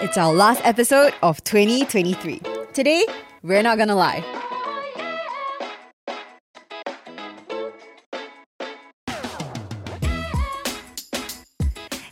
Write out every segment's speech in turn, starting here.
It's our last episode of 2023. Today, we're not gonna lie.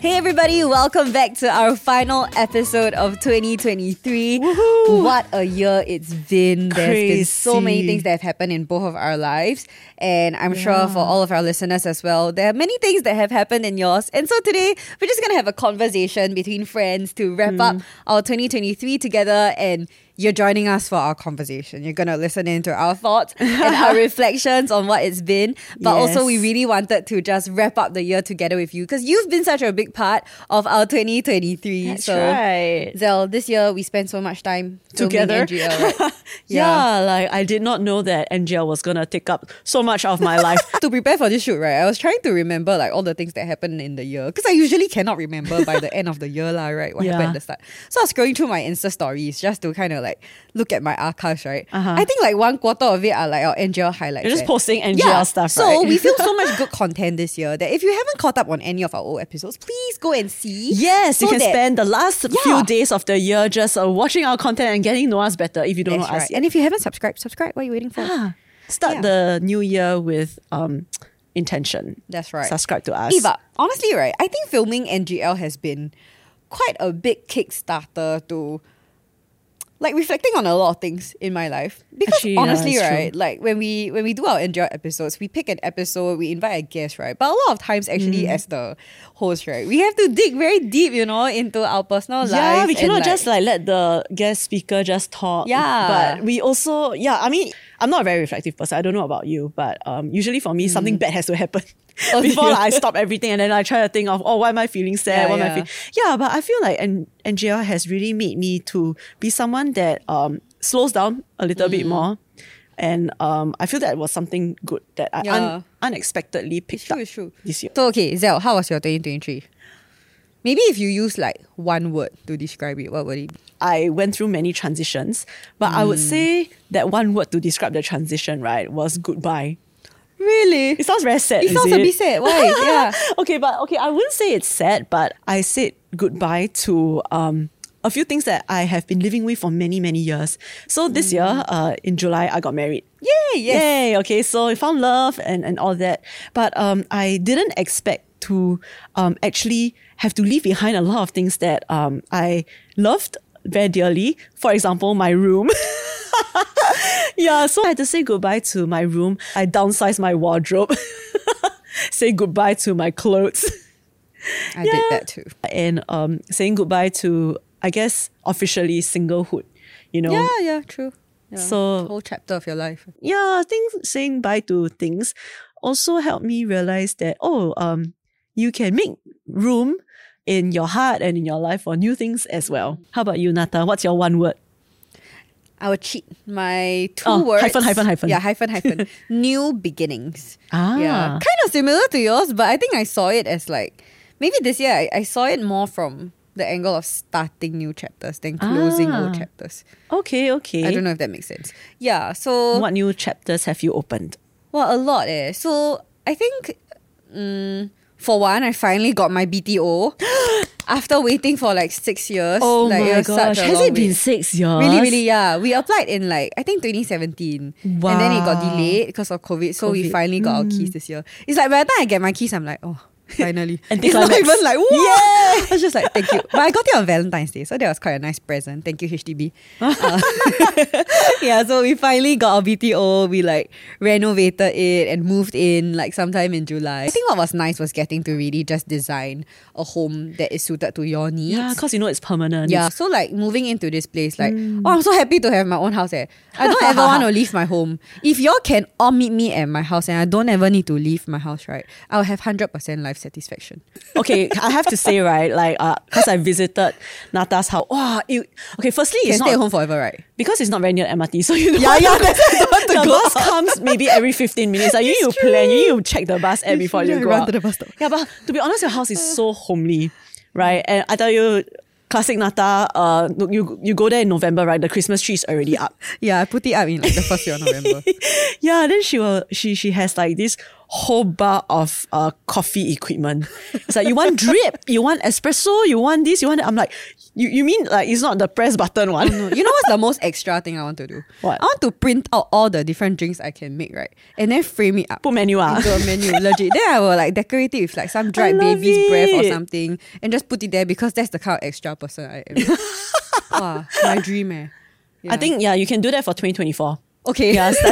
Hey everybody, welcome back to our final episode of 2023. Woohoo! What a year it's been. There's been so many things that have happened in both of our lives. And I'm sure for all of our listeners as well, there are many things that have happened in yours. And so today, we're just going to have a conversation between friends to wrap hmm. up our 2023 together and you're joining us for our conversation. You're going to listen into our thoughts and our reflections on what it's been. But also, we really wanted to just wrap up the year together with you because you've been such a big part of our 2023. That's so, right. Zell, this year we spent so much time Together. NGL, right? Yeah. like I did not know that NGL was gonna take up so much of my life. to prepare for this shoot, right, I was trying to remember like all the things that happened in the year because I usually cannot remember by the end of the year, lah, right? What happened Yeah. at the start. So I was scrolling through my Insta stories just to kind of like look at my archives, right? Uh-huh. I think like one quarter of it are like our NGL highlights. You're just eh. posting NGL yeah. stuff, So right? we feel so much good content this year that if you haven't caught up on any of our old episodes, please go and see. Yes, you can that- spend the last Yeah. few days of the year just uh, watching our content and getting to know us better if you don't That's know us yet. And if you haven't subscribed, subscribe. What are you waiting for? Ah, Start Yeah. the new year with um intention. That's right. Subscribe to us. But honestly, right, I think filming NGL has been quite a big kickstarter to like reflecting on a lot of things in my life. Because Actually, yeah, honestly, true. right, like when we when we do our NGL episodes, we pick an episode, we invite a guest, right? But a lot of times actually Mm. as the host, right, we have to dig very deep, you know, into our personal lives. yeah, we cannot just like let the guest speaker just talk. Yeah. But we also, yeah, I mean, I'm not a very reflective person. I don't know about you, but um, usually for me, something bad has to happen. Mm. Before yeah. I stop everything and then I try to think of, oh, why am I feeling sad? Yeah, what am. I feeling? Yeah, but I feel like N- NGL has really made me to be someone that um, slows down a little Mm. bit more. And um, I feel that was something good that I Yeah. un- unexpectedly picked It's true, up true. this year. So okay, Zell, how was your 2023? Maybe if you use like one word to describe it, what would it be? I went through many transitions, but I Mm. would say that one word to describe the transition, right, was goodbye. Really? It sounds very sad. It sounds a bit sad. Why? Yeah. okay, but okay, I wouldn't say it's sad, but I said goodbye to um a few things that I have been living with for many, many years. So this year, Mm. uh, in July, I got married. Yay, yes. Yay! Okay, so I found love and, and all that. But um, I didn't expect to um, actually have to leave behind a lot of things that um, I loved very dearly. For example, my room. yeah, so I had to say goodbye to my room. I downsized my wardrobe. say goodbye to my clothes. I did that too. And um, saying goodbye to, I guess, officially singlehood. You know, Yeah, yeah, true. Yeah. So- whole chapter of your life. yeah, I think saying bye to things also helped me realize that oh, um, you can make room in your heart and in your life for new things as well. How about you, Nata? What's your one word? I would cheat my two Oh, words. hyphen, hyphen, hyphen. Yeah, hyphen, hyphen. New beginnings. Ah, Yeah, kind of similar to yours, but I think I saw it as like maybe this year I, I saw it more from the angle of starting new chapters than closing Ah. old chapters. okay, okay. I don't know if that makes sense. Yeah, so What new chapters have you opened? Well, a lot eh. So I think, mm, for one, I finally got my BTO after waiting for like six years. Oh like, my gosh, has it been six years? Really, really, yeah. We applied in like I think 2017, and then it got delayed because of COVID. So we finally got our mm. keys this year. It's like by the time I get my keys, I'm like, oh, finally. And it's not even like, wow. Yeah. I was just like, thank you. But I got it on Valentine's Day, so that was quite a nice present. Thank you, HDB. Uh, yeah, so we finally got our BTO. We like renovated it and moved in like sometime in July. I think what was nice was getting to really just design a home that is suited to your needs. Yeah, because you know it's permanent. Yeah, so like moving into this place, like, oh, I'm so happy to have my own house. Eh. I don't ever want to leave my home. If y'all can all meet me at my house and I don't ever need to leave my house, right, I'll have 100% life satisfaction. okay, I have to say, right, like, because I visited Nata's house. Wow, it, okay, firstly, You can it's stay at home forever, right? because it's not very near MRT, so you know. Yeah, yeah, that's don't want to the go bus out. comes maybe every 15 minutes. Like, you need to plan, you need to check the bus app before true, you go run out. to the bus stop. Yeah, but to be honest, your house is so homely, right? And I tell you, classic Nata, uh, you you go there in November, right? The Christmas tree is already up. Yeah, I put it up in like the first year of November. yeah, then she will she she has like this whole bar of uh, coffee equipment. It's like you want drip, you want espresso, you want this, you want that. I'm like, you, you mean like it's not the press button one? No, you know what's the most extra thing I want to do? What? I want to print out all the different drinks I can make, right? And then frame it up. Put menu ah. into a menu, legit. Then I will like decorate it with like some dried baby's breath or something and just put it there because that's the kind of extra person I am. wow, my dream, eh. I think yeah, you can do that for 2024. Okay. Yeah.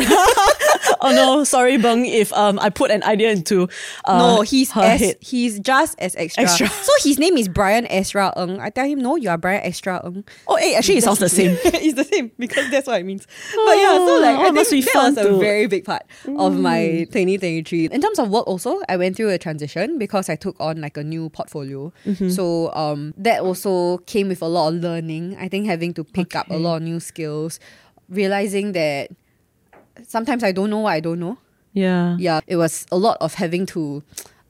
oh no, sorry, Bung, if um I put an idea into uh, no, he's her as, head. he's just as extra. Extra. So his name is Brian Ezra Ng. I tell him, no, you are Brian Ezra Ng. Oh, hey, actually, it sounds the same. it's the same because that's what it means. but yeah, so like Oh, I must think be that was a very big part of my 2023. In terms of work, also I went through a transition because I took on like a new portfolio. So um, that also came with a lot of learning. I think having to pick up a lot of new skills, realizing that sometimes I don't know what I don't know Yeah. yeah, it was a lot of having to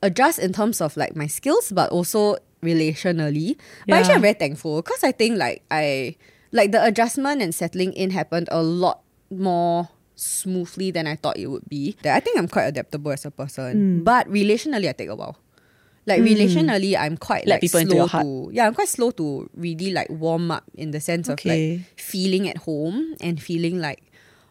adjust in terms of like my skills, but also relationally. But actually, Yeah. I'm very thankful because I think like I like the adjustment and settling in happened a lot more smoothly than I thought it would be. That I think I'm quite adaptable as a person, Mm. but relationally, I take a while. Like relationally, I'm quite Let like slow into your heart. to yeah, I'm quite slow to really like warm up in the sense of like feeling at home and feeling like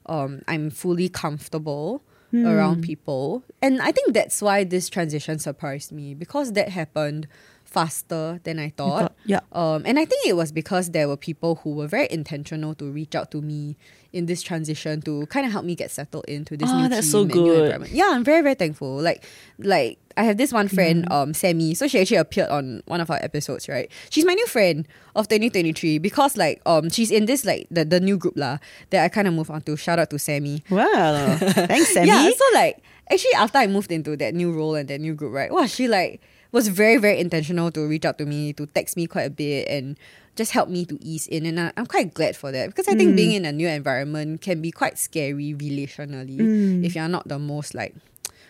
um I'm fully comfortable Hmm. around people. And I think that's why this transition surprised me because that happened faster than I thought. thought- yeah. Um, and I think it was because there were people who were very intentional to reach out to me in this transition to kind of help me get settled into this Oh, new that's team so and new good. environment. Yeah, I'm very very thankful. Like like I have this one friend, Mm-hmm. um, Sammy. So she actually appeared on one of our episodes, right? She's my new friend of 2023 because like um she's in this like the, the new group lah that I kind of move on to. Shout out to Sammy. Well, thanks, Sammy. Yeah, so like actually after I moved into that new role and that new group, right? Wow, she like was very very intentional to reach out to me, to text me quite a bit, and just help me to ease in. And I, I'm quite glad for that because I think being in a new environment can be quite scary relationally if you're not the most like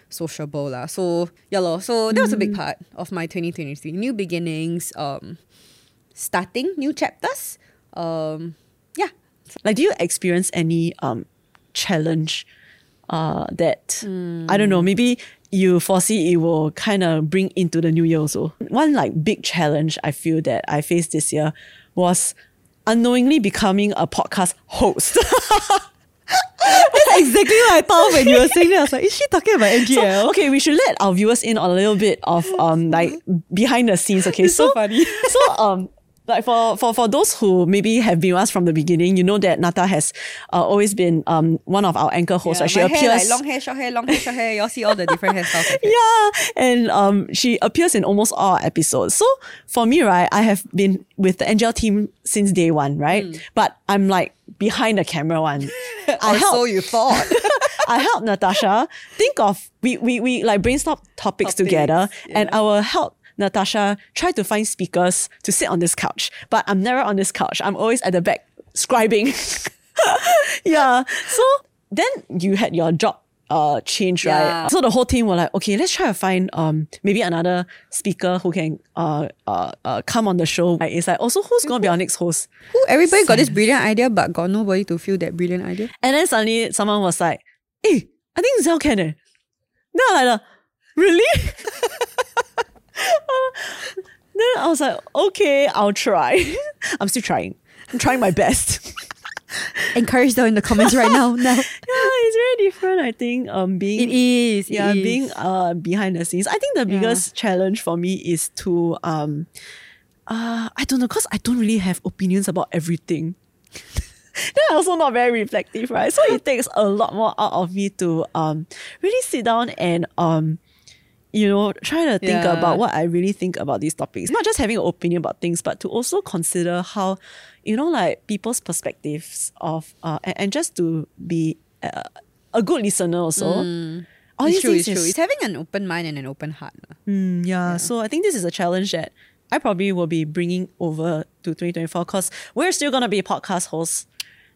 sociable lah. So yeah, lor. So that was a big part of my 2023 new beginnings. Um, starting new chapters. Um, yeah. like, do you experience any um challenge uh that I don't know, maybe you foresee it will kind of bring into the new year also? One like big challenge I feel that I faced this year was unknowingly becoming a podcast host. That's exactly what I thought when you were saying that. I was like, is she talking about NGL? okay, we should let our viewers in on a little bit of um like behind the scenes. Okay, It's so funny. so um. Like for, for for those who maybe have been with us from the beginning, you know that Nata has uh, always been um one of our anchor hosts. right? She my appears hair, like long hair, short hair, long hair, short hair. Y'all see all the different hairstyles. Yeah, and um, she appears in almost all episodes. So for me, right, I have been with the NGL team since day one, right? Hmm. But I'm like behind the camera one. I help, so you thought. I help Natasha think of we we we like brainstorm topics, Topics, together, and. I will help. Natasha try to find speakers to sit on this couch, but I'm never on this couch. I'm always at the back scribing. yeah. So then you had your job uh change, Yeah. right? So the whole team were like, okay, let's try to find um maybe another speaker who can uh uh, uh come on the show. Like, It's like also who's gonna be our next host? Who, everybody got this brilliant idea, but got nobody to feel that brilliant idea. And then suddenly someone was like, hey, I think Zell can eh. I'm like, really? then I was like, okay, I'll try. I'm still trying. I'm trying my best. Encourage them in the comments right now. Now yeah, it's very different, I think. Um being it is. it yeah, is. being uh behind the scenes. I think the biggest challenge for me is to um uh I don't know, because I don't really have opinions about everything. then also not very reflective, right? So it takes a lot more out of me to um really sit down and um you know, try to think Yeah. about what I really think about these topics. Not just having an opinion about things, but to also consider how, you know, like people's perspectives of, uh, and, and just to be uh, a good listener also. All Mm. It's these true, it's true. is- It's having an open mind and an open heart. Mm, yeah, So I think this is a challenge that I probably will be bringing over to 2024 because we're still going to be podcast hosts.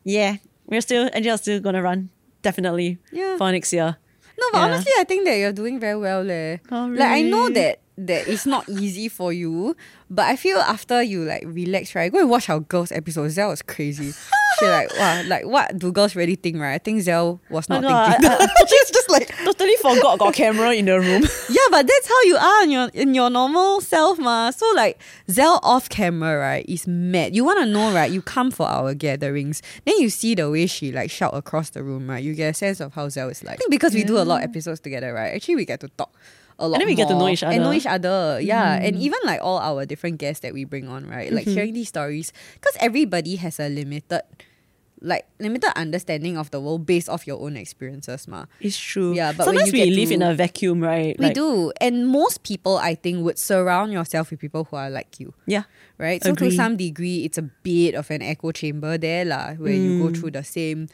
Yeah. We're still, and you're still going to run. Definitely. Yeah. For next year. No, but Yeah. honestly, I think that you're doing very well, leh. Oh, Like I know that that it's not easy for you, but I feel after you like relax, right? Go and watch our girls episodes. That was crazy. she like, wow, like what do girls really think, right? I think Zell was not no, thinking. I- She's just like, Totally forgot got camera in the room. yeah, but that's how you are in your in your normal self, ma. So like Zell off camera, right, is mad. You wanna know, right? You come for our gatherings, then you see the way she like shout across the room, right? You get a sense of how Zell is like. I think because we do a lot of episodes together, right? Actually we get to talk a lot then we get to know each other. And know each other. Yeah. And even like all our different guests that we bring on, right? Like hearing these stories. Because everybody has a limited like limited understanding of the world based off your own experiences, ma. It's true. Yeah, but sometimes we live to- in a vacuum, right? We Like, do. And most people, I think, would surround yourself with people who are like you, Yeah. right? So, to some degree, it's a bit of an echo chamber there, lah, where you Mm. go through the same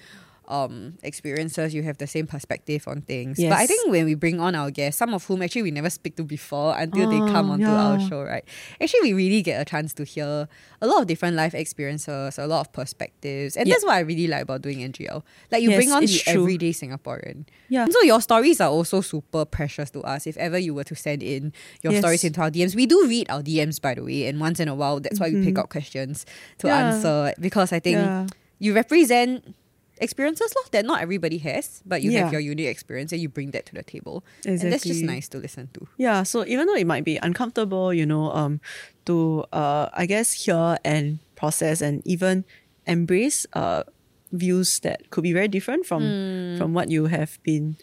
um experiences you have the same perspective on things but i think when we bring on our guests some of whom actually we never speak to before until they come Oh, onto our show right actually we really get a chance to hear a lot of different life experiences a lot of perspectives and Yeah. that's what i really like about doing ngl like you Yes, bring on the true. everyday singaporean Yeah. so your stories are also super precious to us. If ever you were to send in your Yes. stories into our DMs, we do read our DMs by the way, and once in a while, that's why we pick out questions to Mm-hmm. Yeah. answer because I think Yeah. you represent experiences lor, that not everybody has, but you Yeah. have your unique experience and you bring that to the table. And that's just nice to listen to. Yeah, so even though it might be uncomfortable, you know, um, to uh, I guess hear and process and even embrace uh views that could be very different from Hmm. from what you have been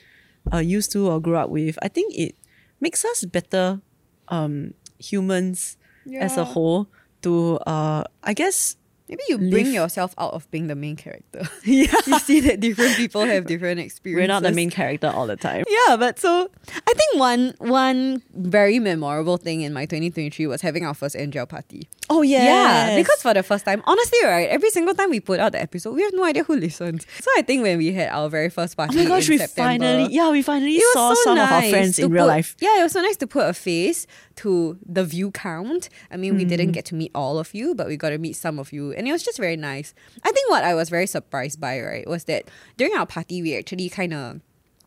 uh, used to or grew up with. I think it makes us better um humans as a whole. To uh, I guess Maybe you bring Live- yourself out of being the main character. yeah, you see that different people have different experiences. we're not the main character all the time. Yeah, but so I think one one very memorable thing in my 2023 was having our first NGL party. Oh yeah, Yeah, because for the first time, honestly, right, every single time we put out the episode, we have no idea who listens. So I think when we had our very first party, oh my gosh, we September, finally yeah we finally saw so some of our nice friends in real put- life. Yeah, it was so nice to put a face to the view count. I mean, we Mm. didn't get to meet all of you, but we got to meet some of you, and it was just very nice. I think what I was very surprised by, right, was that during our party, we actually kind of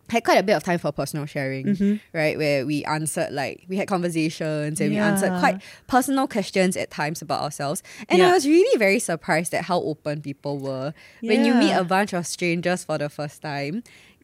had quite a bit of time for personal sharing, Mm-hmm. right? Where we answered like we had conversations and we answered quite personal questions at times about ourselves. And I was really very surprised at how open people were when you meet a bunch of strangers for the first time.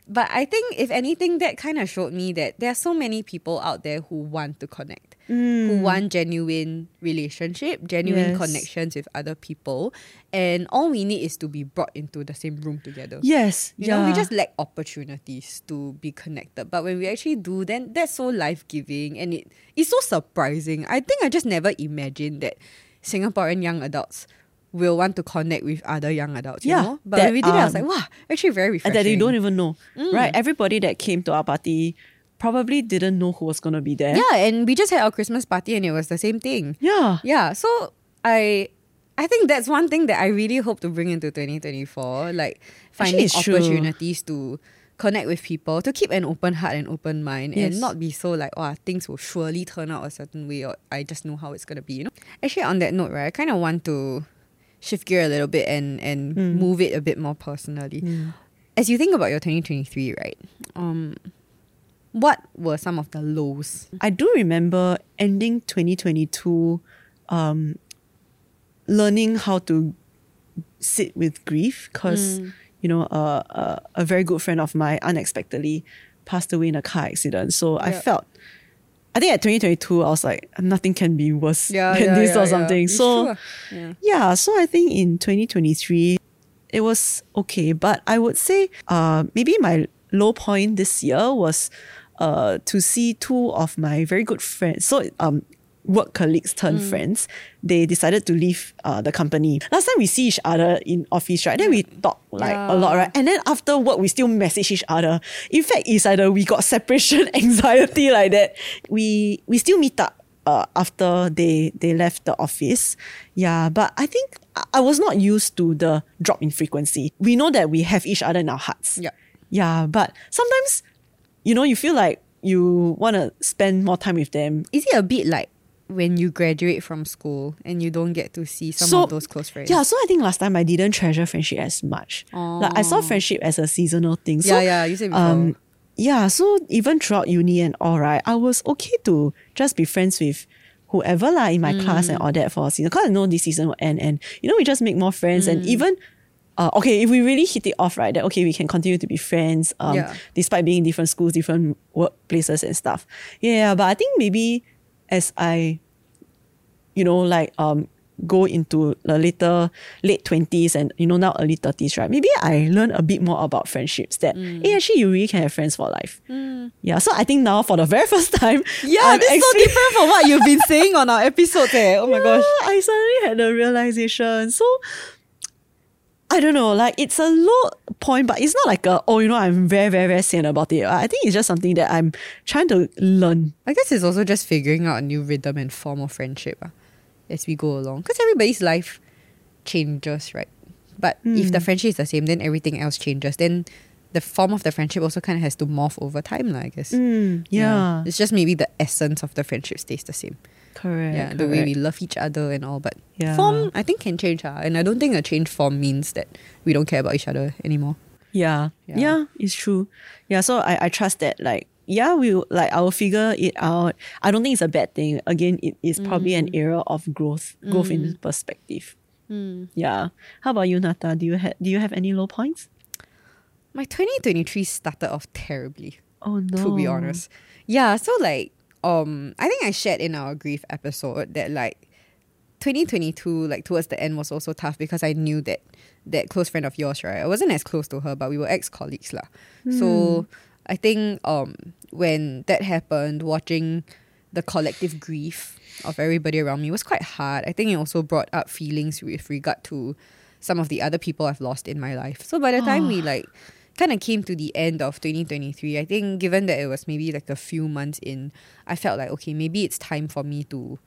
But I think if anything, that kind of showed me that there are so many people out there who want to connect, who mm. want genuine relationship, genuine Yes. connections with other people, and all we need is to be brought into the same room together. Yes, You yeah. know, we just lack opportunities to be connected. But when we actually do, then that's so life giving and it it's so surprising. I think I just never imagined that Singaporean young adults will want to connect with other young adults. You Yeah, know? But that, we did it, I was um, like, wow, actually very and refreshing. that they don't even know, Mm. right? Everybody that came to our party probably didn't know who was gonna be there. Yeah, and we just had our Christmas party and it was the same thing. yeah, Yeah, so I I think that's one thing that I really hope to bring into 2024, like finding it's true. opportunities to connect with people, to keep an open heart and open mind Yes. and not be so like, oh, things will surely turn out a certain way or I just know how it's going to be, you know. Actually on that note, right, I kind of want to shift gear a little bit and and Mm. move it a bit more personally. As you think about your 2023, right? Um what were some of the lows? I do remember ending 2022, um, learning how to sit with grief because Mm. you know uh, uh, a very good friend of mine unexpectedly passed away in a car accident. So I felt. I think at 2022, I was like, nothing can be worse Yeah, than yeah, this yeah, or something. So. Yeah. Yeah, so I think in 2023, it was okay. But I would say uh, maybe my low point this year was uh, to see two of my very good friends. So, um, work colleagues turned friends. They decided to leave uh, the company. Last time we see each other in office, right? Then we talk like a lot, right? And then after work, we still message each other. In fact, it's either we got separation anxiety like that. We we still meet up uh, after they they left the office. Yeah, but I think I- I was not used to the drop in frequency. We know that we have each other in our hearts. Yeah. Yeah, but sometimes, you know, you feel like you want to spend more time with them. Is it a bit like when you graduate from school and you don't get to see some So- of those close friends? Yeah, so I think last time I didn't treasure friendship as much. Oh. Like I saw friendship as a seasonal thing. So, yeah, yeah. You said before. um, yeah, so even throughout uni and all right, I was okay to just be friends with whoever lah in my class Mm. and all that for a season. Because I know this season will end and you know we just make more friends and even uh, okay, if we really hit it off, right, that okay, we can continue to be friends, um, Yeah. despite being in different schools, different workplaces and stuff. Yeah, but I think maybe as I, you know, like um, go into the later late twenties and you know now early thirties, right? Maybe I learn a bit more about friendships. That Mm. hey, actually, you really can have friends for life. Yeah, so I think now for the very first time, Yeah, I'm this is so different from what you've been saying on our episodes. Eh. Oh my gosh. I suddenly had a realization. So I don't know, like it's a low point, but it's not like a oh, you know, I'm very, very, very sad about it. I think it's just something that I'm trying to learn. I guess it's also just figuring out a new rhythm and form of friendship ah, as we go along. Because everybody's life changes, right? But if the friendship is the same, then everything else changes. Then the form of the friendship also kind of has to morph over time, lah, I guess. Yeah, It's just maybe the essence of the friendship stays the same. Correct. yeah, the way we love each other and all. But Yeah. form, I think, can change. ah. And I don't think a change form means that we don't care about each other anymore. Yeah. Yeah. yeah, it's true. Yeah, so I, I trust that like yeah, we like I will figure it out. I don't think it's a bad thing. Again, it is probably an mm. era of growth, growth in mm. perspective. Mm. Yeah. How about you, Nata? Do you have do you have any low points? My 2023 started off terribly. Oh no. to be honest. Yeah, so like um I think I shared in our grief episode that like 2022 like towards the end was also tough because I knew that that close friend of yours, right? I wasn't as close to her, but we were ex-colleagues lah. So I think um when that happened, watching the collective grief of everybody around me was quite hard. I think it also brought up feelings with regard to some of the other people I've lost in my life. So by the time we like kind of came to the end of 2023, I think given that it was maybe like a few months in, I felt like okay, maybe it's time for me to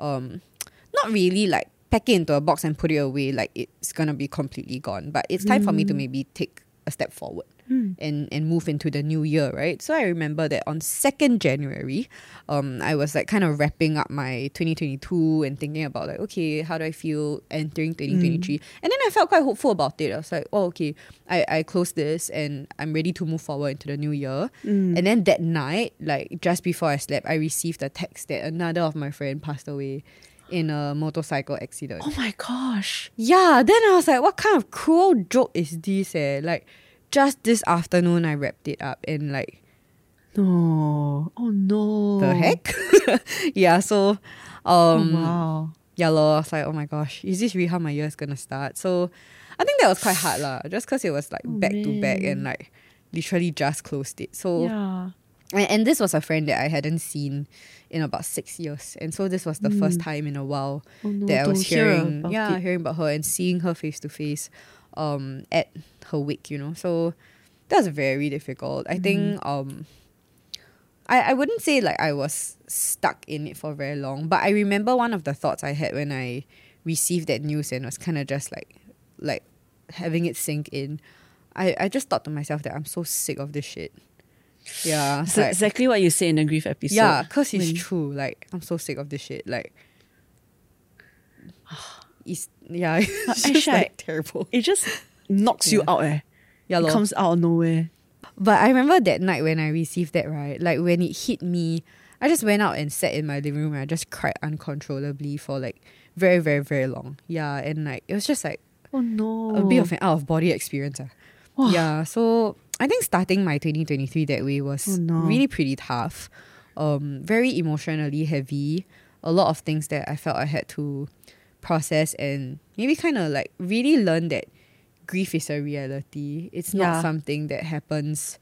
um not really like pack it into a box and put it away like it's gonna be completely gone. But it's time for me to maybe take a step forward and and move into the new year, right? So I remember that on second January, um, I was like kind of wrapping up my 2022 and thinking about like, okay, how do I feel entering 2023? And then I felt quite hopeful about it. I was like, oh, okay, I, I closed this and I'm ready to move forward into the new year. And then that night, like just before I slept, I received a text that another of my friend passed away in a motorcycle accident. Oh my gosh. Yeah, then I was like, what kind of cruel joke is this? Eh? Like, just this afternoon, I wrapped it up and like, No. Oh no. the heck? yeah, so, Oh, um, wow. yeah, lor, I was like, oh my gosh, is this really how my year is gonna start? So, I think that was quite hard, lah. Just because it was like back to back and like literally just closed it. So, Yeah. and, and this was a friend that I hadn't seen in about six years, and so this was the first time in a while Oh no. that I was to hear hearing, yeah, it. hearing about her and seeing her face to face, um, at her wake, you know. So that was very difficult. I think, um, I I wouldn't say like I was stuck in it for very long, but I remember one of the thoughts I had when I received that news and was kind of just like, like having it sink in. I I just thought to myself that I'm so sick of this shit. Yeah, So like- exactly what you say in the grief episode. yeah, because it's when- true. Like I'm so sick of this shit. Like, it's yeah, it's just I- like terrible. It just knocks you out, eh? Yeah, it lor. comes out of nowhere. But I remember that night when I received that right, like when it hit me, I just went out and sat in my living room and I just cried uncontrollably for like very, very, very long. Yeah, and like it was just like Oh no. a bit of an out of body experience. Wow. Yeah, so I think starting my 2023 that way was Oh, no. really pretty tough. Um, very emotionally heavy. A lot of things that I felt I had to process and maybe kind of like really learn that grief is a reality. It's not Yeah. something that happens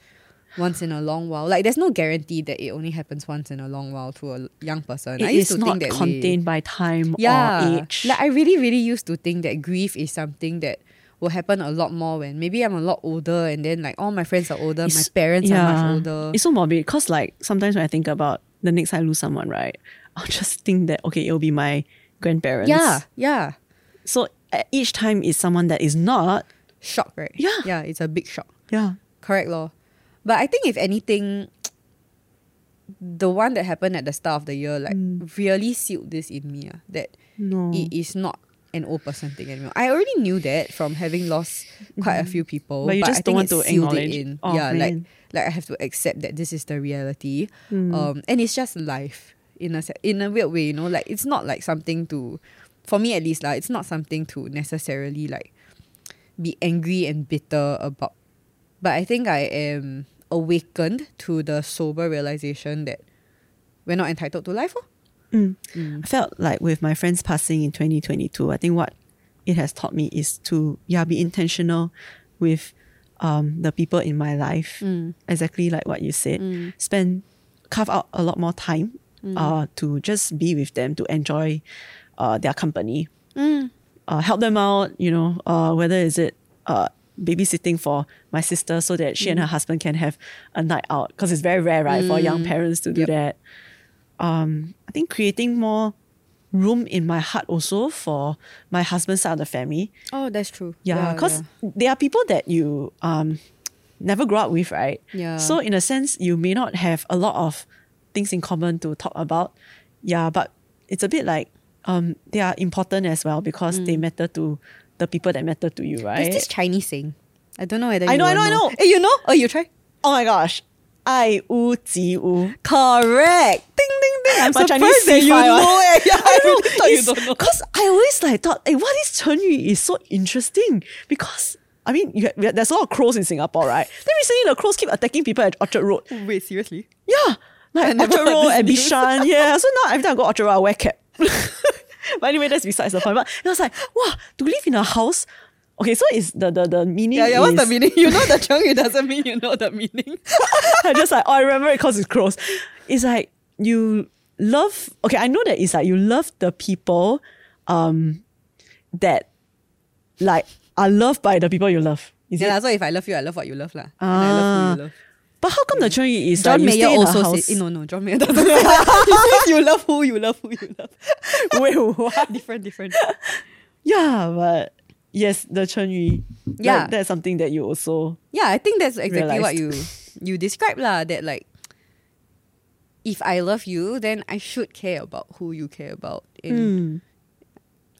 once in a long while. Like there's no guarantee that it only happens once in a long while to a young person. I used is to not think that way contained by time yeah, or age. Like I really, really used to think that grief is something that will happen a lot more when maybe I'm a lot older and then like all my friends are older, my It's- parents are much older. It's so morbid because like sometimes when I think about the next time I lose someone, right, I'll just think that okay, it'll be my grandparents. yeah, yeah. So uh, each time is someone that is not. Shock, right? Yeah. Yeah, it's a big shock. Yeah. Correct, law. But I think if anything, the one that happened at the start of the year like Mm. really sealed this in me. ah, that No. it is not an old person thing anymore. I already knew that from having lost quite a few people. But you just I don't think want to acknowledge. It in. Oh, yeah, like like I have to accept that this is the reality. Mm. Um, and it's just life in a in a weird way, you know. Like it's not like something to, for me at least, like it's not something to necessarily like be angry and bitter about. But I think I am awakened to the sober realization that we're not entitled to life. oh. Mm. Mm. I felt like with my friends passing in 2022, I think what it has taught me is to yeah be intentional with um, the people in my life. Mm. Exactly like what you said. Spend carve out a lot more time uh, to just be with them to enjoy uh, their company. Uh, help them out. You know, uh, whether is it uh, babysitting for my sister so that she and her husband can have a night out because it's very rare, right, for young parents to do Yep. that um, I think creating more room in my heart also for my husband's side of the family. Oh, that's true. Yeah, because there are people that you um never grow up with, right? Yeah. So in a sense, you may not have a lot of things in common to talk about. Yeah, but it's a bit like um they are important as well because they mm. matter to the people that matter to you, right? There's this Chinese saying. I don't know whether I know, I know, I know. Hey, you know? Oh, you try. oh my gosh. I u ji u. Correct. Ding ding ding. I'm My surprised Chinese that you know ah. it. Yeah, I, really thought you don't know. Cause I always like thought, eh, hey, what is Chengyu is so interesting because I mean, you, there's a lot of crows in Singapore, right? Then recently the crows keep attacking people at Orchard Road. Wait, seriously? Yeah, like never Orchard heard Road this and. Bishan. Yeah, so now every time I go Road, I wear cap. but anyway, that's besides the point. But it was like, wow, to live in a house. Okay, so it's the the the meaning. Yeah, yeah. What's the meaning? You know the Chengyu doesn't mean you know the meaning. I just like, oh, I remember it because it's crows. It's like you love. Okay, I know that it's like you love the people, um, that like are loved by the people you love. Is yeah, it? so if I love you, I love what you love, lah. And I love who you love. But how come the Chengyu is John like you Mayer stay in a also house? eh, no, no, John Mayer doesn't say. He says you love who you love who you love. Wait, what? different, different. Yeah, but yes, the Chengyu. Yeah. like, that's something that you also. Yeah, I think that's exactly what you you describe lah. That like, if I love you, then I should care about who you care about. And Hmm.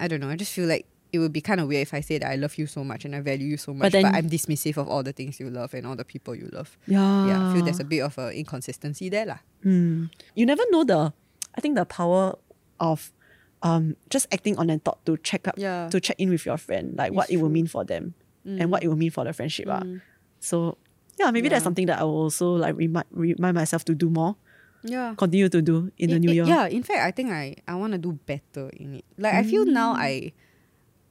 I don't know. I just feel like it would be kind of weird if I say that I love you so much and I value you so much, but, then- I'm dismissive of all the things you love and all the people you love. Yeah. Yeah, I feel there's a bit of a inconsistency there lah. Hmm. You never know the, I think the power of, um, just acting on a thought to check up, Yeah. to check in with your friend, like what It's it will mean for them, and what it will mean for the friendship. ah. So yeah, maybe that's something that I will also like remind remind myself to do more, Yeah. continue to do in the new it- year. Yeah, in fact, I think I, I want to do better in it. Like, I feel now Mm. I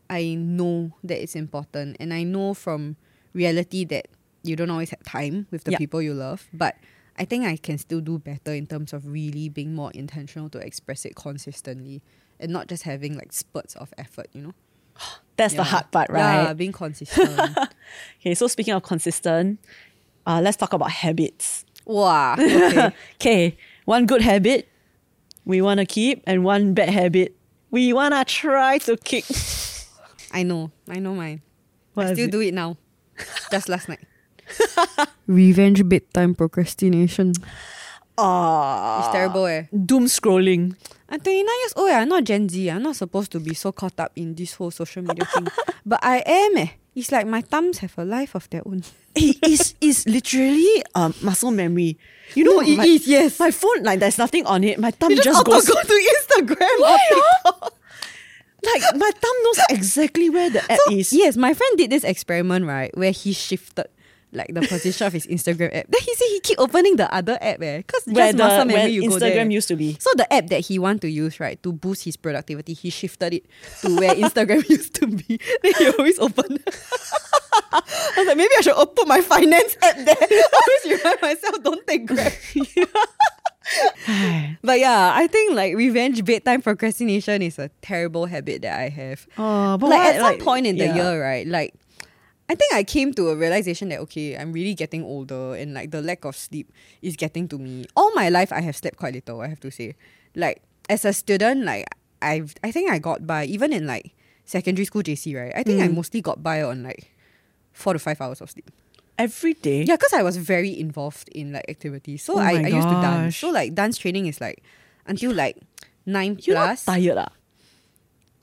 I know that it's important, and I know from reality that you don't always have time with the Yeah. people you love. But I think I can still do better in terms of really being more intentional to express it consistently, and not just having like spurts of effort. You know, That's the hard part, right? Yeah, being consistent. Okay, so speaking of consistent, uh, let's talk about habits. wow. Okay. Okay, one good habit we want to keep, and one bad habit we want to try to kick. I know. I know mine. What I still it? do it now. Just last night. Revenge bedtime procrastination. Ah, It's terrible eh. Doom scrolling. I'm 29 years old. eh. I'm not Gen Z. I'm not supposed to be so caught up in this whole social media thing. But I am eh. It's like my thumbs have a life of their own. it is is literally um muscle memory. You know, No, it my, is, yes. My phone like there's nothing on it. My thumb You just, just, goes go to Instagram. Why or TikTok. Like my thumb knows exactly where the app So, is. yes, my friend did this experiment, right? Where he shifted like the position of his Instagram app. Then he said he keep opening the other app eh. Because Where just the muscle memory you go there. Instagram used to be. So the app that he want to use, right, to boost his productivity, he shifted it to where Instagram used to be. Then he always open. I was like, maybe I should op- put my finance app there. always remind myself, don't take Grab. but yeah, I think like revenge bedtime procrastination is a terrible habit that I have. Oh, but like why- at some like, point in the yeah. year, right? Like I think I came to a realization that okay, I'm really getting older and like the lack of sleep is getting to me. All my life I have slept quite little, I have to say. Like as a student, like I've I think I got by even in like secondary school JC, right? I think I Mm. mostly got by on like four to five hours of sleep. Every day. Yeah, because I was very involved in like activities. So Oh I, I used to dance. So like dance training is like until like nine You're plus. not tired ah.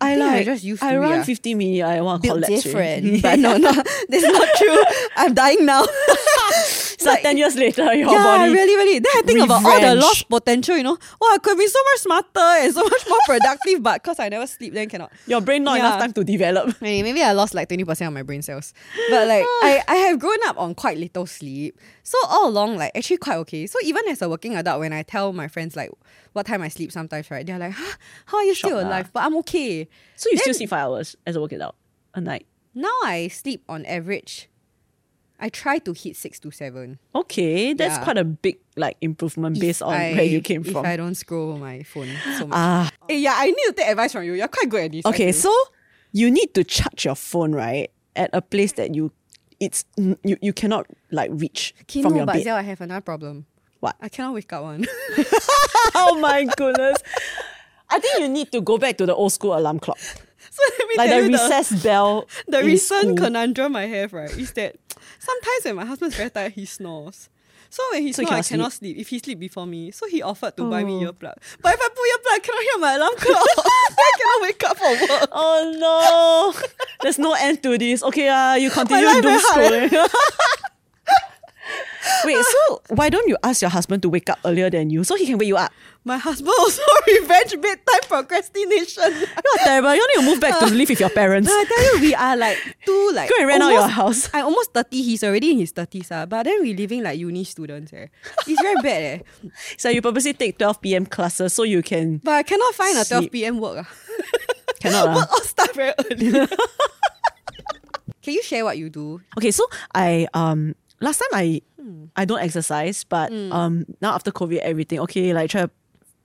I I like just used I to, run yeah. 50 minutes. I want to collapse. different. but no, no, that's not true. I'm dying now. So ten years later, your yeah, body. really, really. Then I think about all the lost potential, you know. Oh, I could be so much smarter and so much more productive, but because I never sleep, then cannot. Your brain not Yeah. enough time to develop. Maybe, maybe I lost like 20% of my brain cells. But like I, I have grown up on quite little sleep. So all along, like actually quite okay. So even as a working adult, when I tell my friends like what time I sleep sometimes, right? They're like, huh, how are you still Shocked, ah. alive? But I'm okay. So you still sleep five hours as a working out a night. Now I sleep on average. I try to hit six to seven. Okay, that's Yeah. quite a big like improvement based If on I- where you came if from. I don't scroll my phone so much. Ah, Eh, yeah, I need to take advice from you. You're quite good at this. Okay. So you need to charge your phone right at a place that you it's you, you cannot like reach Okay, from no, your but bed. I have another problem. What? I cannot wake up one. oh my goodness! I think you need to go back to the old school alarm clock, so let me like tell the recess bell. The recent school. conundrum I have, right, is that sometimes when my husband's very tired, he snores. So when he So snores, I cannot cannot sleep. If he sleep before me, so he offered to buy me Oh. earplug. But if I put earplug, I cannot hear my alarm clock. I cannot wake up for work. Oh no! There's no end to this. Okay, uh, you continue doom scrolling. Wait, so why don't you ask your husband to wake up earlier than you so he can wake you up? My husband also revenge bedtime procrastination. You're terrible. You need to move back to live with your parents. No, I tell you, we are like two like Go and rent out your house. I'm almost 30, he's already in his 30s, uh, but then we're living like uni students. Eh. It's very bad. Eh. So you purposely take 12 p.m. classes so you can But I cannot find a 12 p.m. work. ah. cannot. ah. Work all start very early. Can you share what you do? Okay, so I um last time I I don't exercise, but um now after COVID everything okay like try to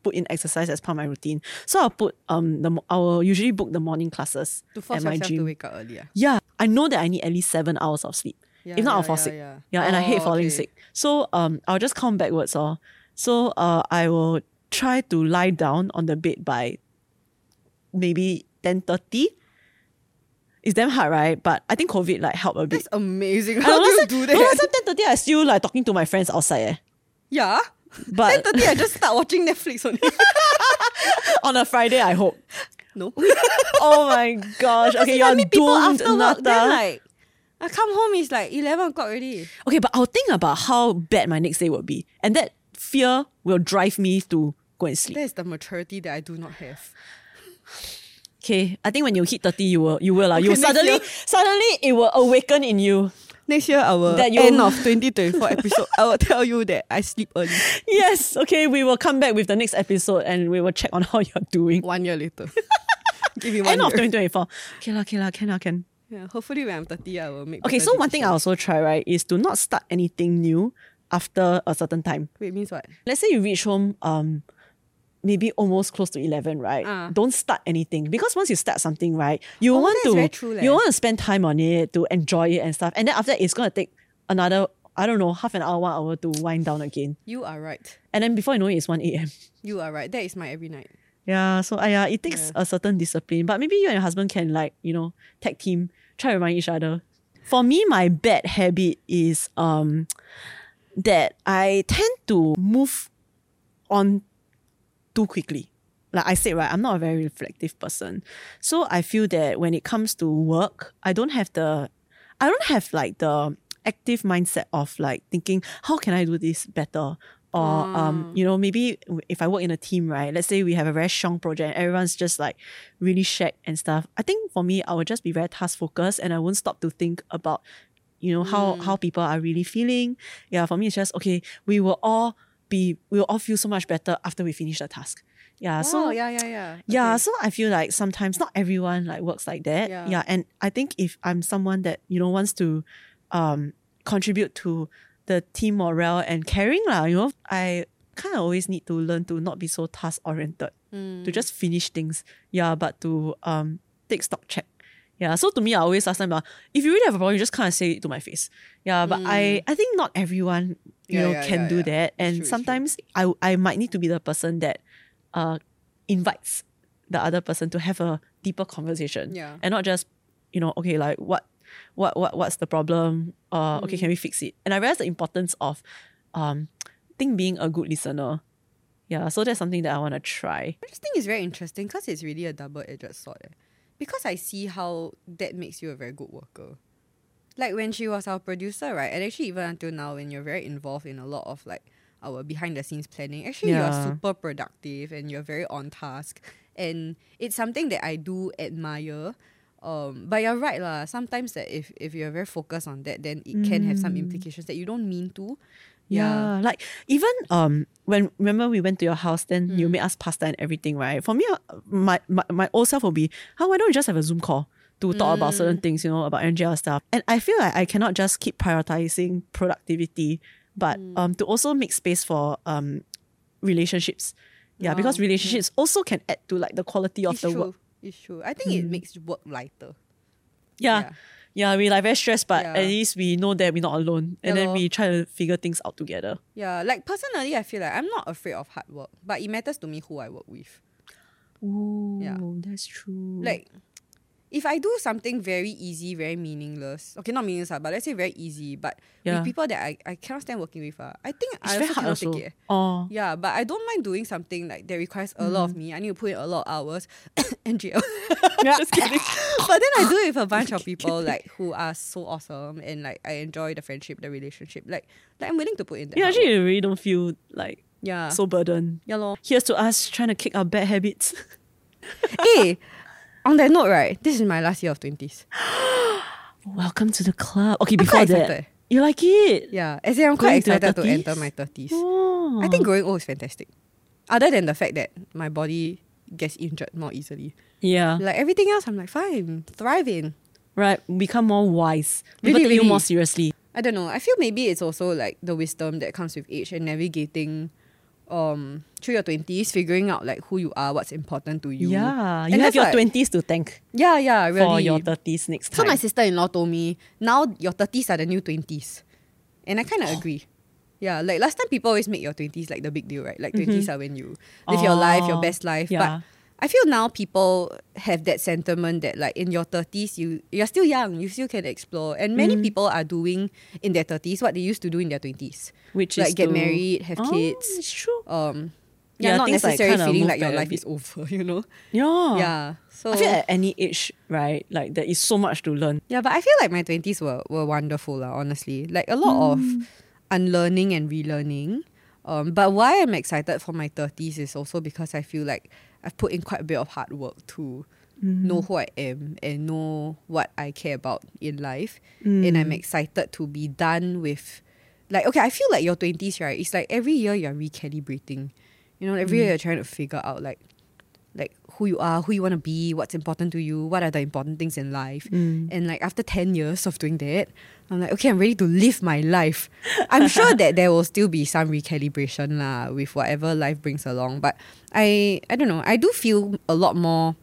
put in exercise as part of my routine. So I'll put um the I will usually book the morning classes To force at my gym. to wake up early. ah? Yeah, I know that I need at least seven hours of sleep. Yeah, if not, I'll yeah, fall yeah, sick. yeah. and I hate Oh, falling okay. sick. So um, I'll just count backwards. Or so uh, I will try to lie down on the bed by maybe ten thirty. It's damn hard, right? But I think COVID like helped a bit. That's amazing. How do you do time- No, last that? time ten thirty, I still like talking to my friends outside. Eh. Yeah. But 10.30, I just start watching Netflix only. on a Friday, I hope. no. Oh my gosh! Okay, you're meet people doomed, after work, then like, I come home, it's like 11 o'clock already. Okay, but I'll think about how bad my next day will be, and that fear will drive me to go and sleep. That is the maturity that I do not have. Okay, I think when you hit thirty, you will you will lah. you will suddenly year. suddenly it will awaken in you. Next year, our That you- end of 2024 episode, I will tell you that I sleep early. Yes. Okay, we will come back with the next episode and we will check on how you're doing. One year later. Give me one End of 2024. Okay, lah, okay, lah, can, lah, can. Yeah, hopefully when I'm 30, I will make Okay, so one thing I also try, right, is to not start anything new after a certain time. Wait, means what? Let's say you reach home um maybe almost close to 11, right? Ah. Don't start anything because once you start something, right, you Oh, want to true you want to spend time on it to enjoy it and stuff. And then after that, it's going to take another I don't know, half an hour, one hour to wind down again. You are right. And then before you know it, it's 1 a.m. You are right. That is my every night. Yeah, so uh, yeah, it takes a certain discipline. But maybe you and your husband can like, you know, tag team, try to remind each other. For me, my bad habit is um that I tend to move on too quickly. Like I said, right, I'm not a very reflective person. So I feel that when it comes to work, I don't have the I don't have like the active mindset of like thinking, how can I do this better? Or um, you know, maybe if I work in a team, right? Let's say we have a very strong project, everyone's just like really shack and stuff. I think for me, I would just be very task focused, and I won't stop to think about, you know, how how people are really feeling. Yeah, for me, it's just okay. We were all be, we will all feel so much better after we finish the task. Yeah, so oh, yeah, yeah, yeah. yeah, Okay. so I feel like sometimes not everyone like works like that. Yeah. Yeah. and I think if I'm someone that, you know, wants to um contribute to the team morale and caring lah, you know, I kind of always need to learn to not be so task oriented, Mm. to just finish things. Yeah, but to um take stock check. Yeah, so to me, I always ask them, uh, if you really have a problem, you just kind of say it to my face. Yeah, but I, I think not everyone, you Mm. Yeah, know, yeah, can do that. And true, sometimes I, I might need to be the person that uh, invites the other person to have a deeper conversation. Yeah. And not just, you know, okay, like what what what what's the problem? Uh okay, Mm. can we fix it? And I realized the importance of um think being a good listener. Yeah, so that's something that I want to try. I just think it's very interesting because it's really a double edged sword. eh. Because I see how that makes you a very good worker. Like when she was our producer, right? And actually, even until now, when you're very involved in a lot of like our behind the scenes planning, actually, Yeah. you're super productive and you're very on task. And it's something that I do admire. Um, but you're right, lah. Sometimes that if, if you're very focused on that, then it can have some implications that you don't mean to. Yeah. like even um when remember we went to your house, then you made us pasta and everything, right? For me, uh, my my, my old self will be, how why don't we just have a Zoom call to talk about certain things, you know, about NGL stuff. And I feel like I cannot just keep prioritizing productivity, but um to also make space for um relationships. Yeah, because Wow. relationships also can add to like the quality of It's the true. work. It's true. I think it makes work lighter. Yeah. Yeah, we like very stressed, but Yeah. at least we know that we're not alone. And Yeah then we try to figure things out together. Yeah, like personally, I feel like I'm not afraid of hard work, but it matters to me who I work with. Ooh, Yeah. that's true. Like, if I do something very easy, very meaningless, okay, not meaningless, ah, but let's say very easy, but Yeah. with people that I, I cannot stand working with, uh, I think it's I also cannot also. take it. Oh. Yeah, but I don't mind doing something like that requires a lot of me. I need to put in a lot of hours. NGL. Just kidding. but then I do it with a bunch of people like who are so awesome and like I enjoy the friendship, the relationship. Like, like I'm willing to put in that. Yeah, actually, you really don't feel like yeah. so burdened. yeah, lor. Here's to us trying to kick our bad habits. hey, on that note, right? This is my last year of twenties. Welcome to the club. Okay, before that, you like it? Yeah, as in I'm quite to your excited to 30s? enter my thirties. Oh. I think growing old is fantastic. Other than the fact that my body gets injured more easily, Yeah. like everything else, I'm like fine, thriving. Right. Become more wise. People Really, take you more seriously. I don't know. I feel maybe it's also like the wisdom that comes with age and navigating um through your twenties, figuring out like who you are, what's important to you. Yeah. You And have your twenties to thank Yeah, yeah, really. for your thirties next so time. my sister in law told me now your thirties are the new twenties, and I kind of agree. Yeah, like last time people always make your twenties like the big deal, right? Like 20s are when you live your life, your Oh, best life. yeah. But I feel now people have that sentiment that like in your thirties you you're still young, you still can explore, and many Mm. people are doing in their thirties what they used to do in their twenties. Which is like is get to- married, have Oh, kids. It's true. Um, Yeah, yeah, not things like necessarily feeling like your life is over. You know. Yeah. Yeah. So I feel at any age, right? Like there is so much to learn. Yeah, but I feel like my twenties were, were wonderful, lah, honestly. Like a lot of unlearning and relearning. Um, but why I'm excited for my thirties is also because I feel like I've put in quite a bit of hard work to mm. know who I am and know what I care about in life. And I'm mm. excited to be done with like okay, I feel like your twenties, right? It's like every year you're recalibrating. You know, every year mm. you're trying to figure out like who you are, who you want to be, what's important to you, what are the important things in life. And like after 10 years of doing that, I'm like, okay, I'm ready to live my life. I'm sure that there will still be some recalibration lah with whatever life brings along. But I I don't know, I do feel a lot more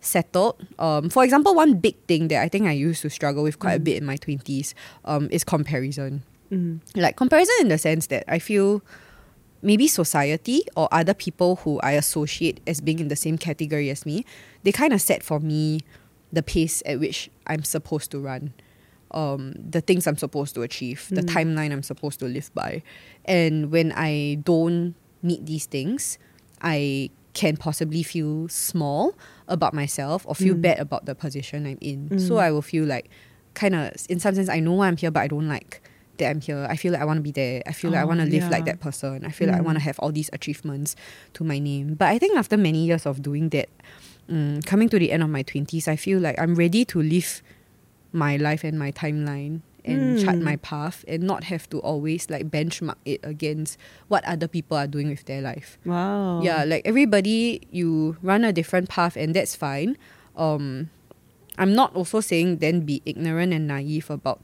settled. Um, for example, one big thing that I think I used to struggle with quite a bit in my 20s um, is comparison. Like comparison in the sense that I feel maybe society or other people who I associate as being in the same category as me, they kind of set for me the pace at which I'm supposed to run, um, the things I'm supposed to achieve, the hmm. timeline I'm supposed to live by. And when I don't meet these things, I can possibly feel small about myself or feel hmm. bad about the position I'm in. So hmm. I will feel like kind of in some sense I know why I'm here but I don't like that I'm here. I feel like I want to be there. I feel like I Oh, want to live yeah. like that person. I feel like I want to have all these achievements to my name. But I think after many years of doing that, mm, coming to the end of my 20s, I feel like I'm ready to live my life and my timeline and chart my path and not have to always like benchmark it against what other people are doing with their life. Wow. Yeah, like everybody, you run a different path, and that's fine. Um, I'm not also saying then be ignorant and naive about,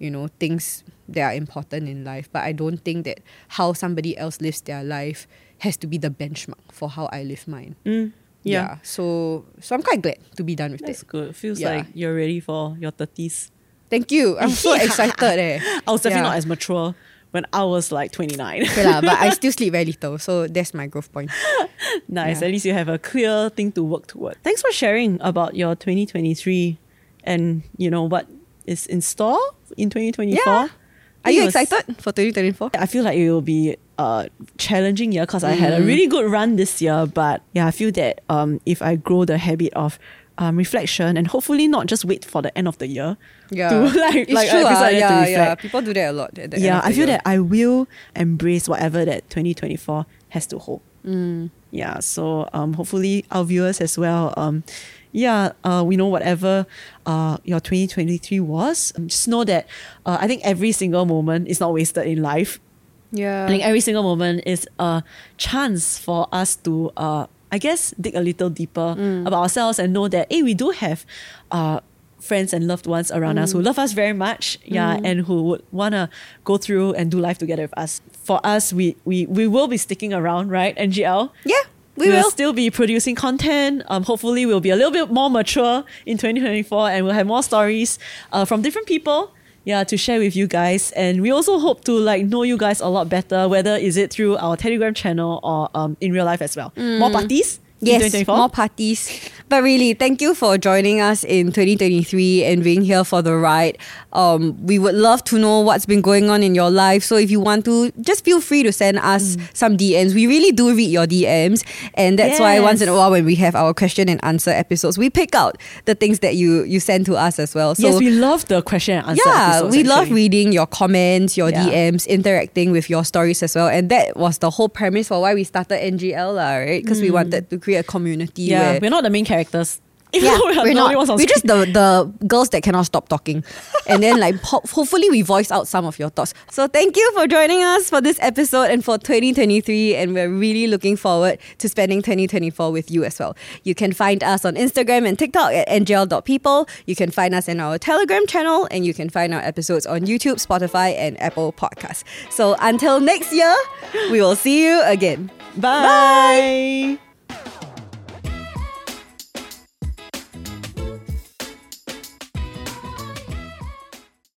you know, things that are important in life. But I don't think that how somebody else lives their life has to be the benchmark for how I live mine. Mm, yeah. So, so I'm quite glad to be done with this. That's that. good. Feels Yeah. like you're ready for your 30s. Thank you. I'm so excited. Eh. I was definitely Yeah. not as mature when I was like 29. Okay lah, but I still sleep very little, so that's my growth point. nice. Yeah. At least you have a clear thing to work toward. Thanks for sharing about your 2023 and you know what is in store in 2024. Yeah. Are you excited for 2024? I feel like it will be a challenging year because I had a really good run this year. But yeah, I feel that um, if I grow the habit of um, reflection and hopefully not just wait for the end of the year Yeah, to like it's like true. to yeah, yeah. People do that a lot. At the end Yeah, I feel year. that I will embrace whatever that 2024 has to hold. Mm. Yeah, so um, hopefully our viewers as well. Um, yeah, uh, we know whatever uh, your 2023 was. Just know that uh, I think every single moment is not wasted in life. Yeah. I think every single moment is a chance for us to, uh, I guess, dig a little deeper Mm. about ourselves and know that, hey, we do have uh, friends and loved ones around us Mm. who love us very much, yeah, and who would want to go through and do life together with us. For us, we, we, we will be sticking around, right, NGL? yeah, we will still be producing content. Um, hopefully, we'll be a little bit more mature in 2024 and we'll have more stories uh, from different people. Yeah, to share with you guys, and we also hope to like know you guys a lot better. Whether is it through our Telegram channel or um, in real life as well. More parties. Yes, 2024. more parties. But really, thank you for joining us in 2023 and being here for the ride. Um, we would love to know what's been going on in your life. So if you want to, just feel free to send us Mm. some DMs. We really do read your DMs, and that's why once in a while when we have our question and answer episodes, we pick out the things that you you send to us as well. So yes, we love the question and answer. yeah, episodes, we love reading your comments, your Yeah. DMs, interacting with your stories as well. And that was the whole premise for why we started NGL, right? Because we wanted to create a community Mm. Yeah, we're not the main characters. Even yeah, we are we're not. We're just the, the girls that cannot stop talking. And then like ho- hopefully we voice out some of your thoughts. So thank you for joining us for this episode and for 2023 and we're really looking forward to spending 2024 with you as well. You can find us on Instagram and TikTok at ngl.people. You can find us in our Telegram channel and you can find our episodes on YouTube, Spotify and Apple Podcasts. So until next year, we will see you again. Bye.